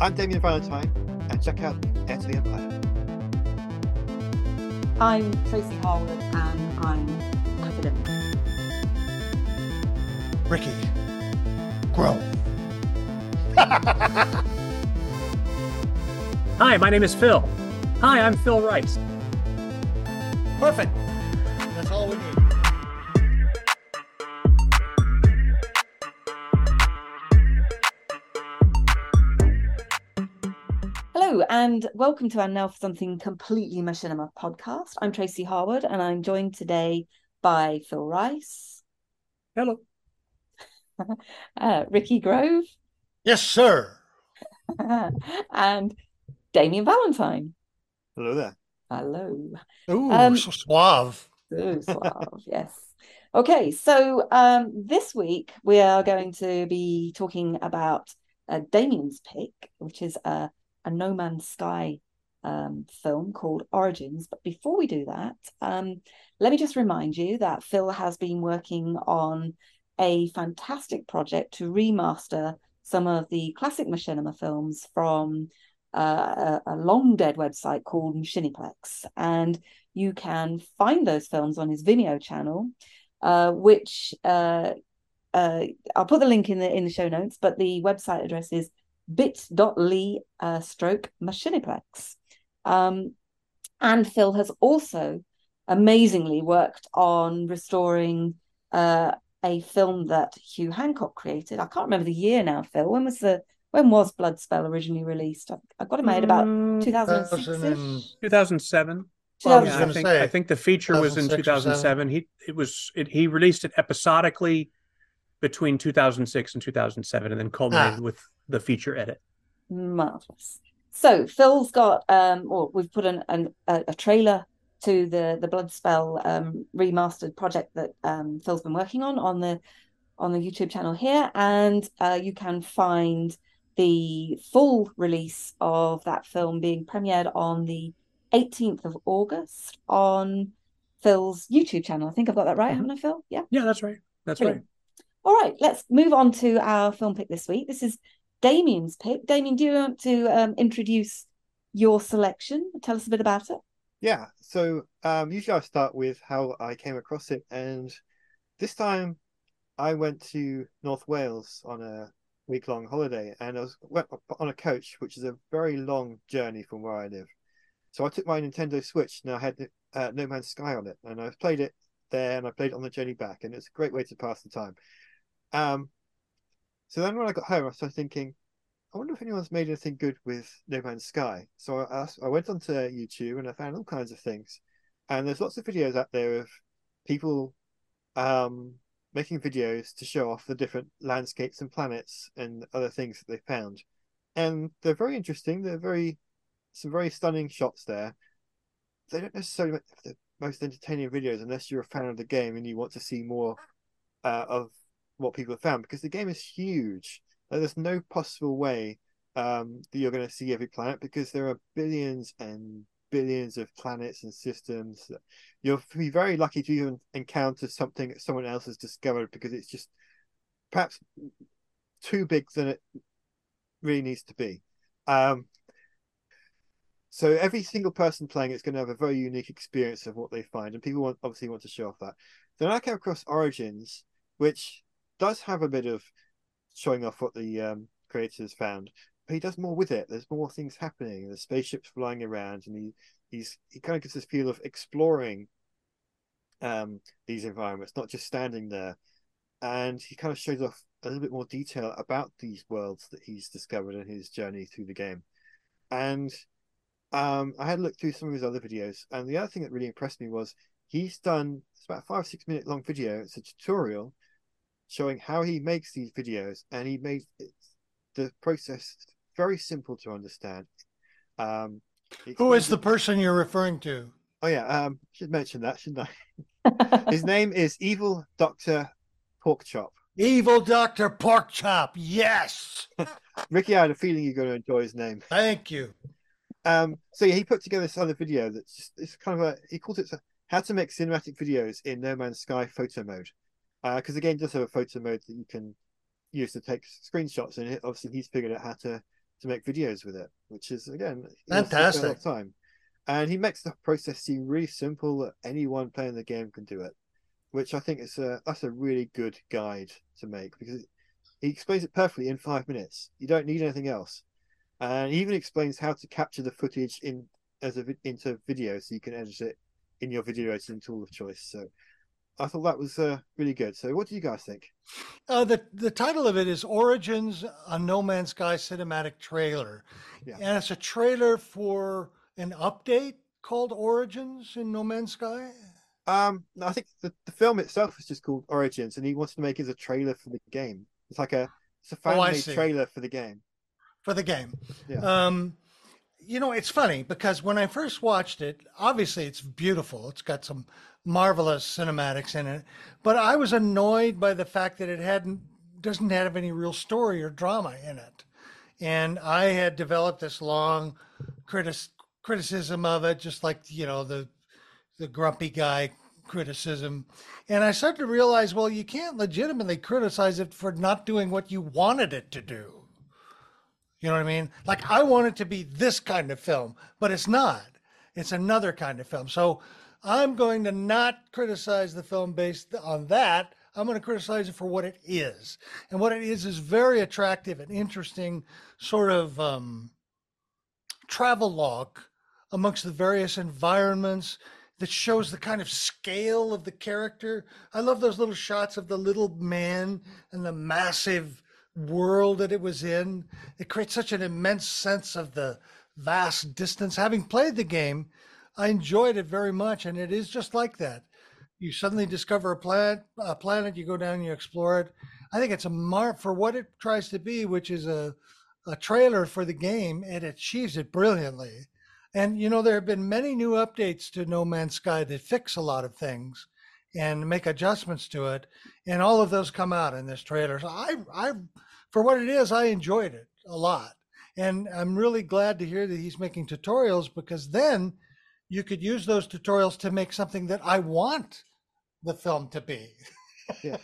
I'm Damien Valentine, and check out Heir to the Empire. I'm Tracy Harwood and I'm academic. Ricky, Grove. Hi, my name is Phil. Hi, I'm Phil Rice. Perfect. And welcome to our Now for Something Completely Machinima podcast. I'm Tracy Harwood and I'm joined today by Phil Rice, Hello. uh, Ricky Grove, Yes, sir. and Damien Valentine. Hello there. Hello. Ooh, Um, so suave. So suave, yes. Okay, so um, this week we are going to be talking about uh, Damien's pick, which is a, a No Man's Sky um, film called Origins. But before we do that, um, let me just remind you that Phil has been working on a fantastic project to remaster some of the classic Machinima films from uh, a, a long dead website called Machiniplex. And you can find those films on his Vimeo channel, uh, which uh, uh, I'll put the link in the in the show notes. But the website address is bit.ly uh, stroke machiniplex. Um, and Phil has also amazingly worked on restoring uh, a film that Hugh Hancock created. I can't remember the year now, Phil. When was the when was Bloodspell originally released? I, I got it made about Mm, 2006 2000 2007. Well, I was Yeah, I gonna think say, I think the feature was in 2007. He it was it, he released it episodically between 2006 and 2007, and then culminated Ah. with the feature edit. Marvelous. So Phil's got um or we've put an, an a, trailer to the the Bloodspell um remastered project that um Phil's been working on on the on the YouTube channel here and uh, you can find the full release of that film being premiered on the 18th of August on Phil's YouTube channel. I think I've got that right, Mhm. haven't I, Phil? Yeah. Yeah, that's right. That's Brilliant. All right, let's move on to our film pick this week. This is Damien's pick. Damien, do you want to um, introduce your selection? Tell us a bit about it. Yeah, so um, usually I start with how I came across it, and this time I went to North Wales on a week long holiday, and I was went on a coach, which is a very long journey from where I live. So I took my Nintendo Switch, and I had uh, No Man's Sky on it, and I played it there, and I played it on the journey back, and it's a great way to pass the time. Um, so then when I got home, I started thinking, I wonder if anyone's made anything good with No Man's Sky. So I asked, I went onto YouTube and I found all kinds of things, and there's lots of videos out there of people um, making videos to show off the different landscapes and planets and other things that they found, and they're very interesting. They're very some very stunning shots there. They don't necessarily make the most entertaining videos unless you're a fan of the game and you want to see more uh, of what people have found because the game is huge. Like, there's no possible way um, that you're going to see every planet because there are billions and billions of planets and systems. You'll be very lucky to even encounter something that someone else has discovered because it's just perhaps too big than it really needs to be. Um, so every single person playing it's going to have a very unique experience of what they find, and people want obviously want to show off that. Then I came across Origins, which does have a bit of showing off what the um, creators found, but he does more with it. There's more things happening. There's spaceships flying around, and he he's he kind of gives this feel of exploring um, these environments, not just standing there. And he kind of shows off a little bit more detail about these worlds that he's discovered in his journey through the game. And um, I had looked through some of his other videos, and the other thing that really impressed me was he's done it's about five six minute long video. It's a tutorial showing how he makes these videos, and he made the process very simple to understand. Um, Who is the person you're referring to? Oh yeah, um, should mention that, shouldn't I? His name is Evil Doctor Porkchop. Evil Dr. Porkchop. Yes. Ricky, I had a feeling you're going to enjoy his name. Thank you. Um, so yeah, he put together this other video that's just, it's kind of a he calls it how to make cinematic videos in No Man's Sky photo mode. Uh, because the game does have a photo mode that you can use to take screenshots, and obviously he's figured out how to to make videos with it, which is again he wants to spend a lot of Fantastic. time. And he makes the process seem really simple that anyone playing the game can do it, which I think is a that's a really good guide to make because he explains it perfectly in five minutes. You don't need anything else, and he even explains how to capture the footage in as a into video so you can edit it in your video editing tool of choice. So I thought that was uh, really good. So what do you guys think? Uh, the the title of it is Origins: A No Man's Sky Cinematic Trailer, Yeah. and it's a trailer for an update called Origins in No Man's Sky. Um, no, I think the, the film itself is just called Origins, and he wanted to make it as a trailer for the game. It's like a it's a Oh, fan made see. trailer for the game. for the game. Yeah. Um, you know, it's funny because when I first watched it, obviously it's beautiful. It's got some marvelous cinematics in it, but I was annoyed by the fact that it hadn't doesn't have any real story or drama in it. And I had developed this long critis- criticism of it, just like you know the the grumpy guy criticism. And I started to realize, well, you can't legitimately criticize it for not doing what you wanted it to do. You know what I mean? Like I want it to be this kind of film, but it's not. It's another kind of film. So I'm going to not criticize the film based on that. I'm going to criticize it for what it is. And what it is is very attractive and interesting sort of um, travelogue amongst the various environments that shows the kind of scale of the character. I love those little shots of the little man and the massive world that it was in. It creates such an immense sense of the vast distance. Having played the game, I enjoyed it very much, and it is just like that. You suddenly discover a planet, a planet, you go down, you explore it. I think it's a mark for what it tries to be, which is a, a trailer for the game, it achieves it brilliantly. And you know, there have been many new updates to No Man's Sky that fix a lot of things and make adjustments to it, and all of those come out in this trailer. So I, I, for what it is, I enjoyed it a lot, and I'm really glad to hear that he's making tutorials because then you could use those tutorials to make something that I want the film to be. Yeah.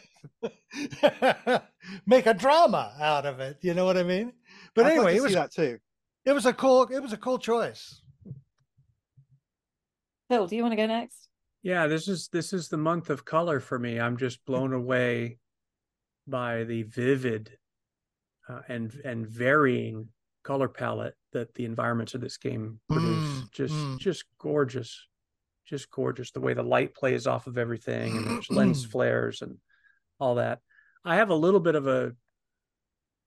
make a drama out of it. You know what I mean? But I'd anyway, like it was that too. it was a cool it was a cool choice. Phil, do you want to go next? Yeah, this is this is the month of color for me. I'm just blown away by the vivid uh, and and varying color palette that the environments of this game produce. Mm, just mm. just gorgeous, just gorgeous. The way the light plays off of everything and there's lens flares and all that. I have a little bit of a,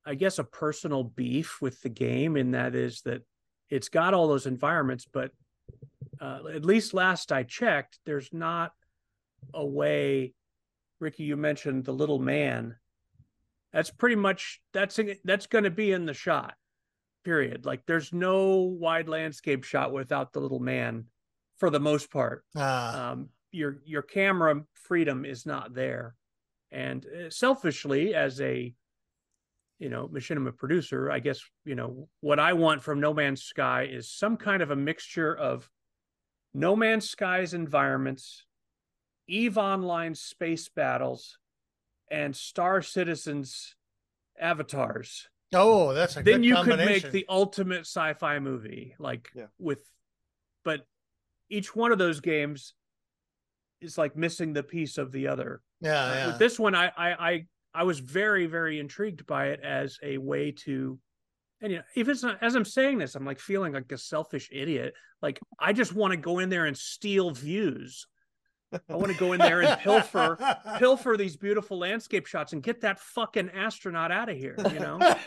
I guess, a personal beef with the game, and that is that it's got all those environments, but uh, at least last I checked, there's not a way. Ricky, you mentioned the little man. That's pretty much that's that's going to be in the shot. Period. Like there's no wide landscape shot without the little man, for the most part. Ah, Um, your your camera freedom is not there, and uh, selfishly, as a you know machinima producer, I guess you know what I want from No Man's Sky is some kind of a mixture of No Man's Sky's environments, Eve Online space battles, and Star Citizens avatars. Oh, that's a Then good you could make the ultimate sci-fi movie, like Yeah. with, but each one of those games is like missing the piece of the other. yeah, Uh, yeah. With this one, I, I I I was very very intrigued by it as a way to, and you know, even as, as I'm saying this, I'm like feeling like a selfish idiot. Like I just want to go in there and steal views. I want to go in there and pilfer pilfer these beautiful landscape shots and get that fucking astronaut out of here. You know,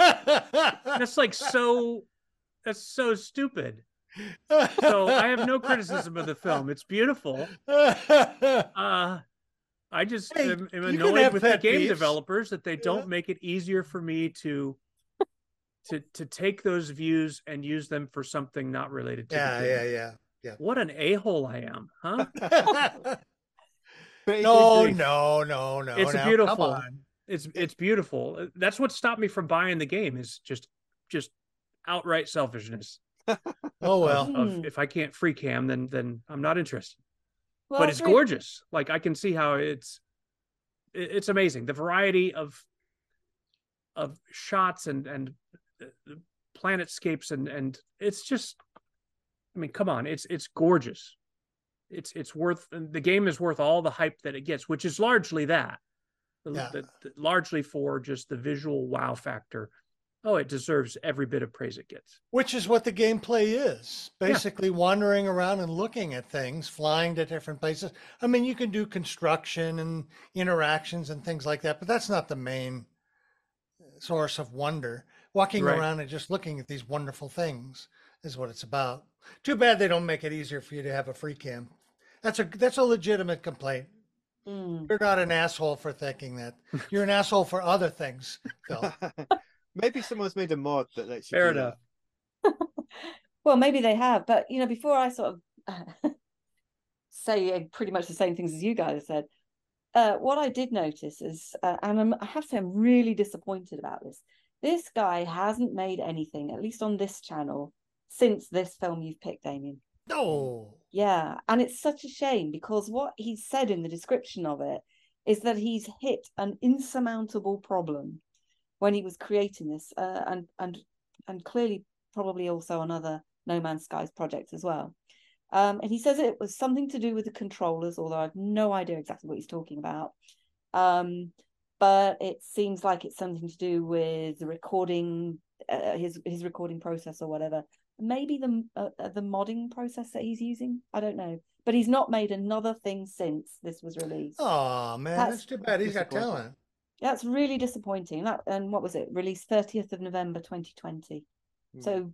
that's like so. That's so stupid. So I have no criticism of the film. It's beautiful. Uh, I just Hey, am, am annoyed with the game peeves. developers that they don't make it easier for me to to to take those views and use them for something not related to yeah, the game. yeah, yeah. What an a hole I am, huh? But it- no, no, no, no. It's now, come beautiful. on. It's it's beautiful. Uh, That's what stopped me from buying the game is just just outright selfishness. Oh well. Of if I can't free cam, then then I'm not interested. Well, but it's Rick- gorgeous. Like I can see how it's it's amazing. The variety of of shots and and planetscapes and and it's just I mean, come on, it's it's gorgeous. It's it's worth the game is worth all the hype that it gets, which is largely that. Yeah. The, the, largely for just the visual wow factor. Oh, it deserves every bit of praise it gets. Which is what the gameplay is. Basically yeah. wandering around and looking at things, flying to different places. I mean, you can do construction and interactions and things like that, but that's not the main uh, source of wonder. Walking right. around and just looking at these wonderful things is what it's about. Too bad they don't make it easier for you to have a free cam. That's a that's a legitimate complaint. Mm. You're not an asshole for thinking that. You're an asshole for other things, Phil. maybe someone's made a mod that lets you. Fair enough. well, maybe they have, but you know, before I sort of say pretty much the same things as you guys said, uh, what I did notice is, uh, and I'm, I have to say, I'm really disappointed about this. This guy hasn't made anything, at least on this channel, since this film you've picked, Damien. No. Yeah, and it's such a shame because what he said in the description of it is that he's hit an insurmountable problem when he was creating this, uh, and and and clearly probably also on other No Man's Skies projects as well. Um, and he says it was something to do with the controllers, although I've no idea exactly what he's talking about. Um, but it seems like it's something to do with recording, uh, his his recording process or whatever maybe the uh, uh, the modding process that he's using. I don't know, but he's not made another thing since this was released. Oh man, that's, that's too bad. He's got talent. That's really disappointing. That and what was it? Released thirtieth of November, twenty twenty. Mm. So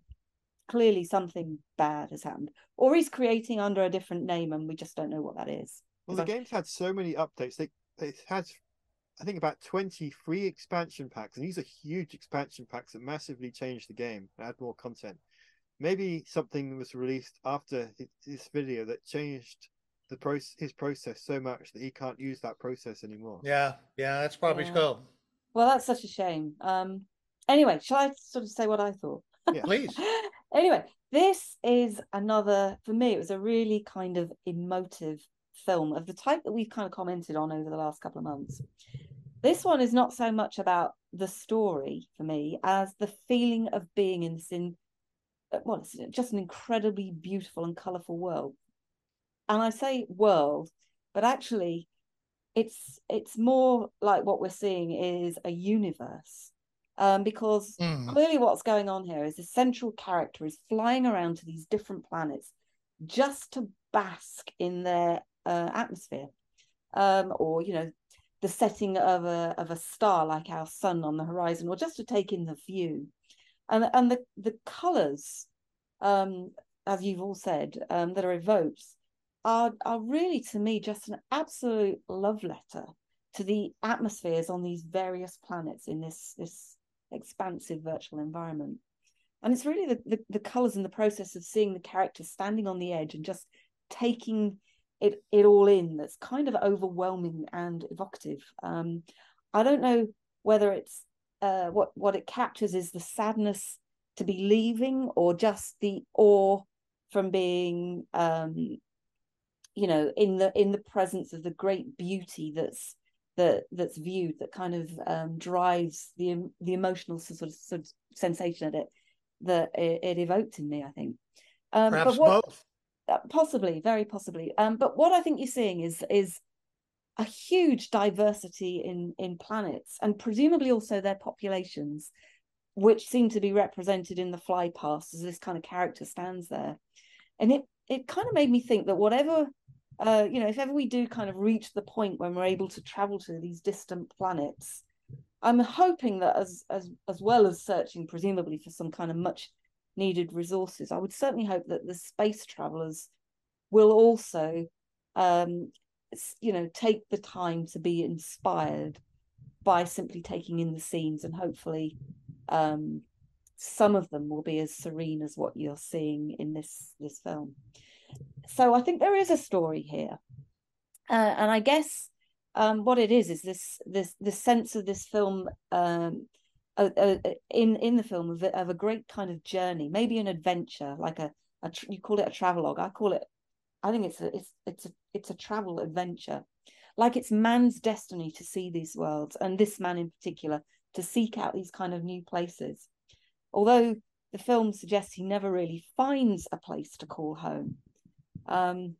clearly something bad has happened, or he's creating under a different name, and we just don't know what that is. Well, the I... game's had so many updates. They it had I think about 20 free expansion packs, and these are huge expansion packs that massively change the game, add more content maybe something was released after this video that changed the process his process so much that he can't use that process anymore. Yeah yeah that's probably yeah. cool. Well that's such a shame. Um anyway shall i sort of say what i thought? Yeah. please. Anyway this is another for me it was a really kind of emotive film of the type that we've kind of commented on over the last couple of months. This one is not so much about the story for me as the feeling of being in this in well, it's just an incredibly beautiful and colourful world. And I say world, but actually, it's it's more like what we're seeing is a universe, um, because mm. clearly what's going on here is the central character is flying around to these different planets just to bask in their uh, atmosphere, um, or you know, the setting of a of a star like our sun on the horizon, or just to take in the view and and the the colors um, as you've all said um, that are evoked are are really to me just an absolute love letter to the atmospheres on these various planets in this this expansive virtual environment. And it's really the, the, the colors and the process of seeing the characters standing on the edge and just taking it it all in that's kind of overwhelming and evocative. Um, i don't know whether it's uh, what what it captures is the sadness to be leaving or just the awe from being um you know in the in the presence of the great beauty that's that that's viewed that kind of um drives the the emotional sort of, sort of sensation at it that it, it, evoked in me i think. Um Perhaps but what, both. Uh, possibly very possibly. Um but what i think you're seeing is is a huge diversity in in planets and presumably also their populations which seem to be represented in the fly past as this kind of character stands there. And it it kind of made me think that whatever uh you know if ever we do kind of reach the point when we're able to travel to these distant planets i'm hoping that as as as well as searching presumably for some kind of much needed resources i would certainly hope that the space travelers will also um you know take the time to be inspired by simply taking in the scenes and hopefully um, some of them will be as serene as what you're seeing in this this film. So I think there is a story here, uh, and I guess um, what it is is this this the sense of this film um, uh, uh, in in the film of, of a great kind of journey, maybe an adventure, like a, a you call it a travelogue. I call it, I think it's a it's it's a it's a travel adventure, like it's man's destiny to see these worlds, and this man in particular to seek out these kind of new places. Although the film suggests he never really finds a place to call home. Um,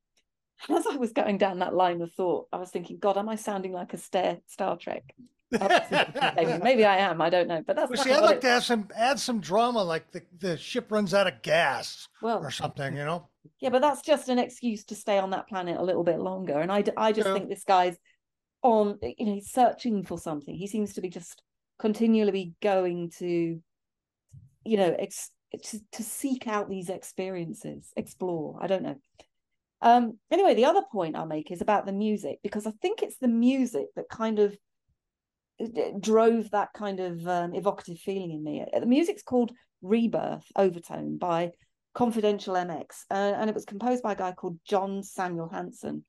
and as I was going down that line of thought, I was thinking, God, am I sounding like a Star, Star Trek? maybe, I am. I don't know, but that's. Well, see, I'd like it... to add some add some drama, like the, the ship runs out of gas, well, or something, you know. Yeah, but that's just an excuse to stay on that planet a little bit longer. And I, I just yeah. think this guy's on, you know, he's searching for something. He seems to be just continually going to, you know, ex- to, to seek out these experiences, explore. I don't know. Um, anyway, the other point I'll make is about the music because I think it's the music that kind of drove that kind of um, evocative feeling in me. The music's called Rebirth Overtone by Confidential MX, uh, and it was composed by a guy called John Samuel Hanson.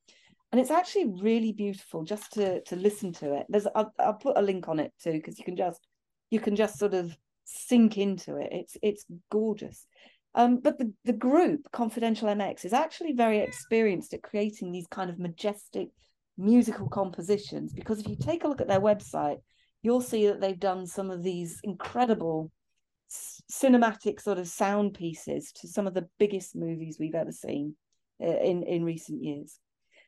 And it's actually really beautiful just to to listen to it. There's I'll, I'll put a link on it too because you can just you can just sort of sink into it. It's it's gorgeous. Um, but the, the group Confidential MX is actually very experienced at creating these kind of majestic musical compositions because if you take a look at their website, you'll see that they've done some of these incredible cinematic sort of sound pieces to some of the biggest movies we've ever seen uh, in in recent years.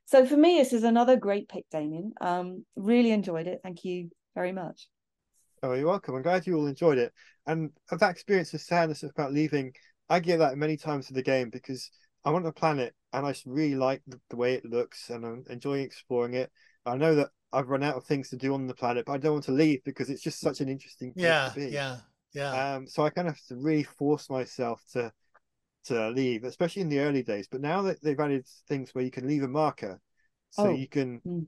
So for me, this is another great pick, Damien. Um, really enjoyed it. Thank you very much. Oh, you're welcome. I'm glad you all enjoyed it. And that experience of sadness about leaving, I get that many times in the game because I'm on a planet and I just really like the, the way it looks and I'm enjoying exploring it. I know that I've run out of things to do on the planet, but I don't want to leave because it's just such an interesting place yeah, to be. Yeah, yeah. Um, so I kind of have to really force myself to to leave, especially in the early days. But now that they've added things where you can leave a marker, so oh. you can, mm.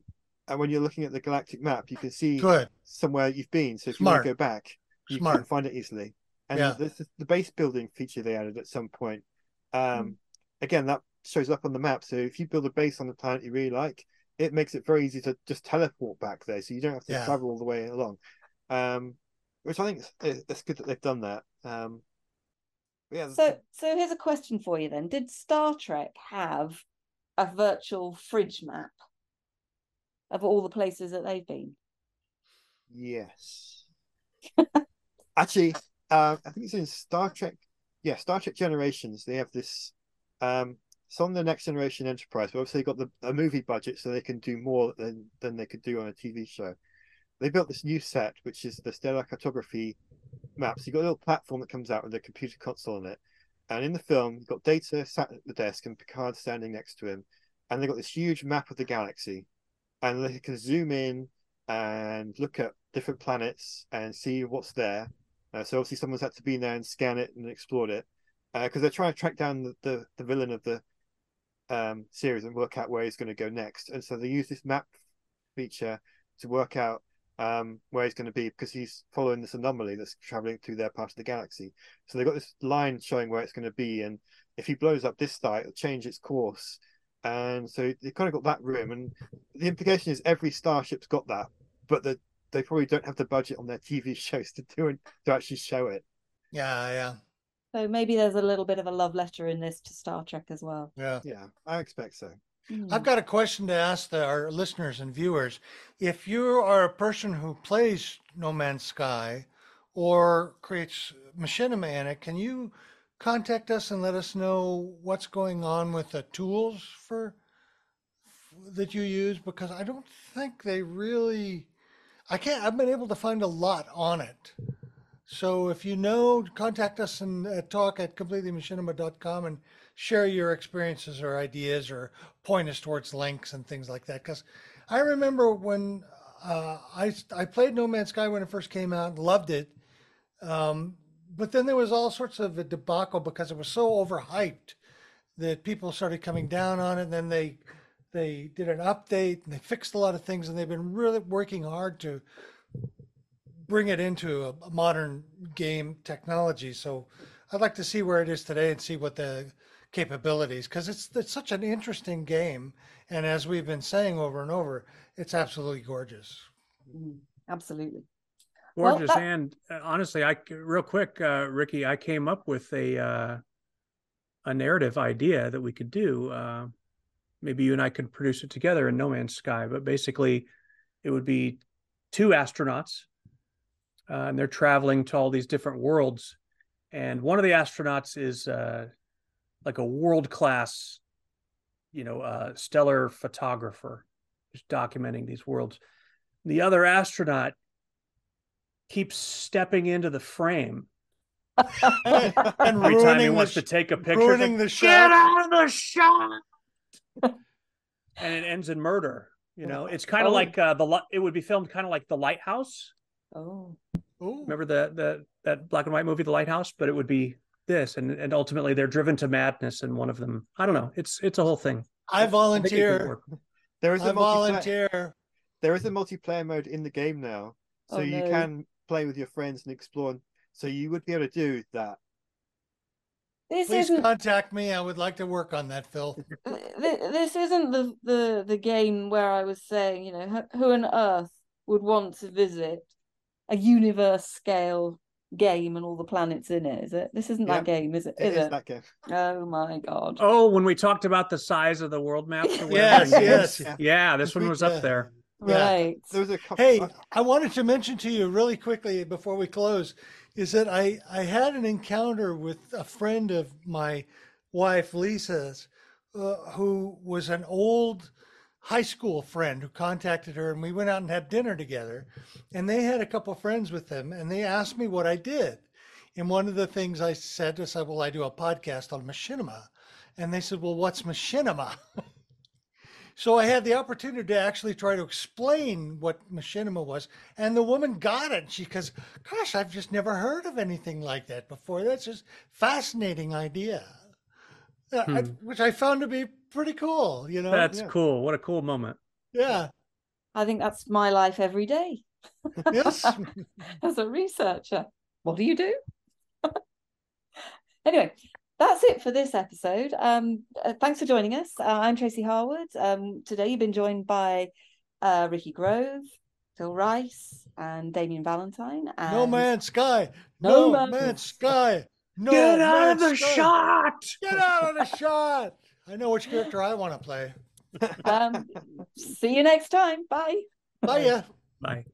and when you're looking at the galactic map, you can see Good. somewhere you've been. So if Smart. you want to go back, you Smart. can find it easily. And yeah. the, the, base building feature they added at some point. Um, mm. Again, that shows up on the map. So if you build a base on the planet you really like, it makes it very easy to just teleport back there, so you don't have to yeah. travel all the way along. Um, which I think it's good that they've done that. Um, yeah. So, so here's a question for you then: Did Star Trek have a virtual fridge map of all the places that they've been? Yes. Actually, uh, I think it's in Star Trek. Yeah, Star Trek Generations. They have this. Um, it's on the Next Generation Enterprise. But obviously, got the a movie budget, so they can do more than than they could do on a TV show. They built this new set, which is the stellar cartography maps. You've got a little platform that comes out with a computer console on it. And in the film, you've got Data sat at the desk and Picard standing next to him. And they've got this huge map of the galaxy. And they can zoom in and look at different planets and see what's there. Uh, so obviously someone's had to be in there and scan it and explore it. Because uh, they're trying to track down the, the, the villain of the um, series and work out where he's going to go next. And so they use this map feature to work out um, where he's going to be because he's following this anomaly that's traveling through their part of the galaxy. So they've got this line showing where it's going to be, and if he blows up this star, it'll change its course. And so they kind of got that room, and the implication is every starship's got that, but the, they probably don't have the budget on their TV shows to do it to actually show it. Yeah, yeah. So maybe there's a little bit of a love letter in this to Star Trek as well. Yeah, yeah, I expect so. Mm. I've got a question to ask the, our listeners and viewers. If you are a person who plays No Man's Sky or creates machinima in it, can you contact us and let us know what's going on with the tools for that you use? Because I don't think they really. I can't. I've been able to find a lot on it. So if you know, contact us and uh, talk at completelymachinima.com and share your experiences or ideas or point us towards links and things like that. Because I remember when uh, I I played No Man's Sky when it first came out, and loved it, um, but then there was all sorts of a debacle because it was so overhyped that people started coming down on it. And then they they did an update and they fixed a lot of things, and they've been really working hard to bring it into a modern game technology. So I'd like to see where it is today and see what the capabilities because it's it's such an interesting game, and as we've been saying over and over, it's absolutely gorgeous. Mm, absolutely gorgeous. Well, that... And uh, honestly, I real quick, uh, Ricky, I came up with a uh, a narrative idea that we could do. Uh, maybe you and I could produce it together in No Man's Sky. But basically, it would be two astronauts, uh, and they're traveling to all these different worlds and one of the astronauts is uh, like a world class, you know, uh, stellar photographer, just documenting these worlds. The other astronaut keeps stepping into the frame and every time he wants the, to take a picture. ruining it's the like, Get out of the shot! and it ends in murder. You know, it's kind of Oh. like uh, the. li- It would be filmed kind of like the Lighthouse. Oh, Ooh. Remember the the that black and white movie, The Lighthouse? But it would be this, and and ultimately they're driven to madness, and one of them. I don't know. It's it's a whole thing. I I think it could volunteer. work. There is I a multiplayer. volunteer. There is a multiplayer mode in the game now, so Oh, you no. can play with your friends and explore. So you would be able to do that. this Please isn't contact me. I would like to work on that, Phil. th- th- this isn't the, the the game where I was saying, you know, who- who on earth would want to visit a universe scale game and all the planets in it? Is it? This isn't that game, is it? It Is is it? that game. Oh my god! Oh, when we talked about the size of the world map. Yes, yes. games, yeah, this one was up there. Yeah. Right. There was a couple. Hey, I wanted to mention to you really quickly before we close is that I, I had an encounter with a friend of my wife, Lisa's, uh, who was an old high school friend who contacted her, and we went out and had dinner together. And they had a couple of friends with them, and they asked me what I did. And one of the things I said was, I "Well, I do a podcast on machinima," and they said, "Well, what's machinima?" So I had the opportunity to actually try to explain what machinima was, and the woman got it. She goes, "Gosh, I've just never heard of anything like that before. That's just fascinating idea." Uh, I- Hmm. which I found to be pretty cool. You know, That's yeah. cool. What a cool moment. yeah, I think that's my life every day yes, as a researcher. What do you do? anyway, that's it for this episode. Um, uh, thanks for joining us. Uh, I'm Tracy Harwood. Um, today you've been joined by uh, Ricky Grove, Phil Rice, and Damien Valentine. And no man's sky, No no, man's man's sky, no Get out of the sky. shot! Get out of the shot. I know which character I want to play. Um, see you next time. Bye. Bye, Yeah. Bye.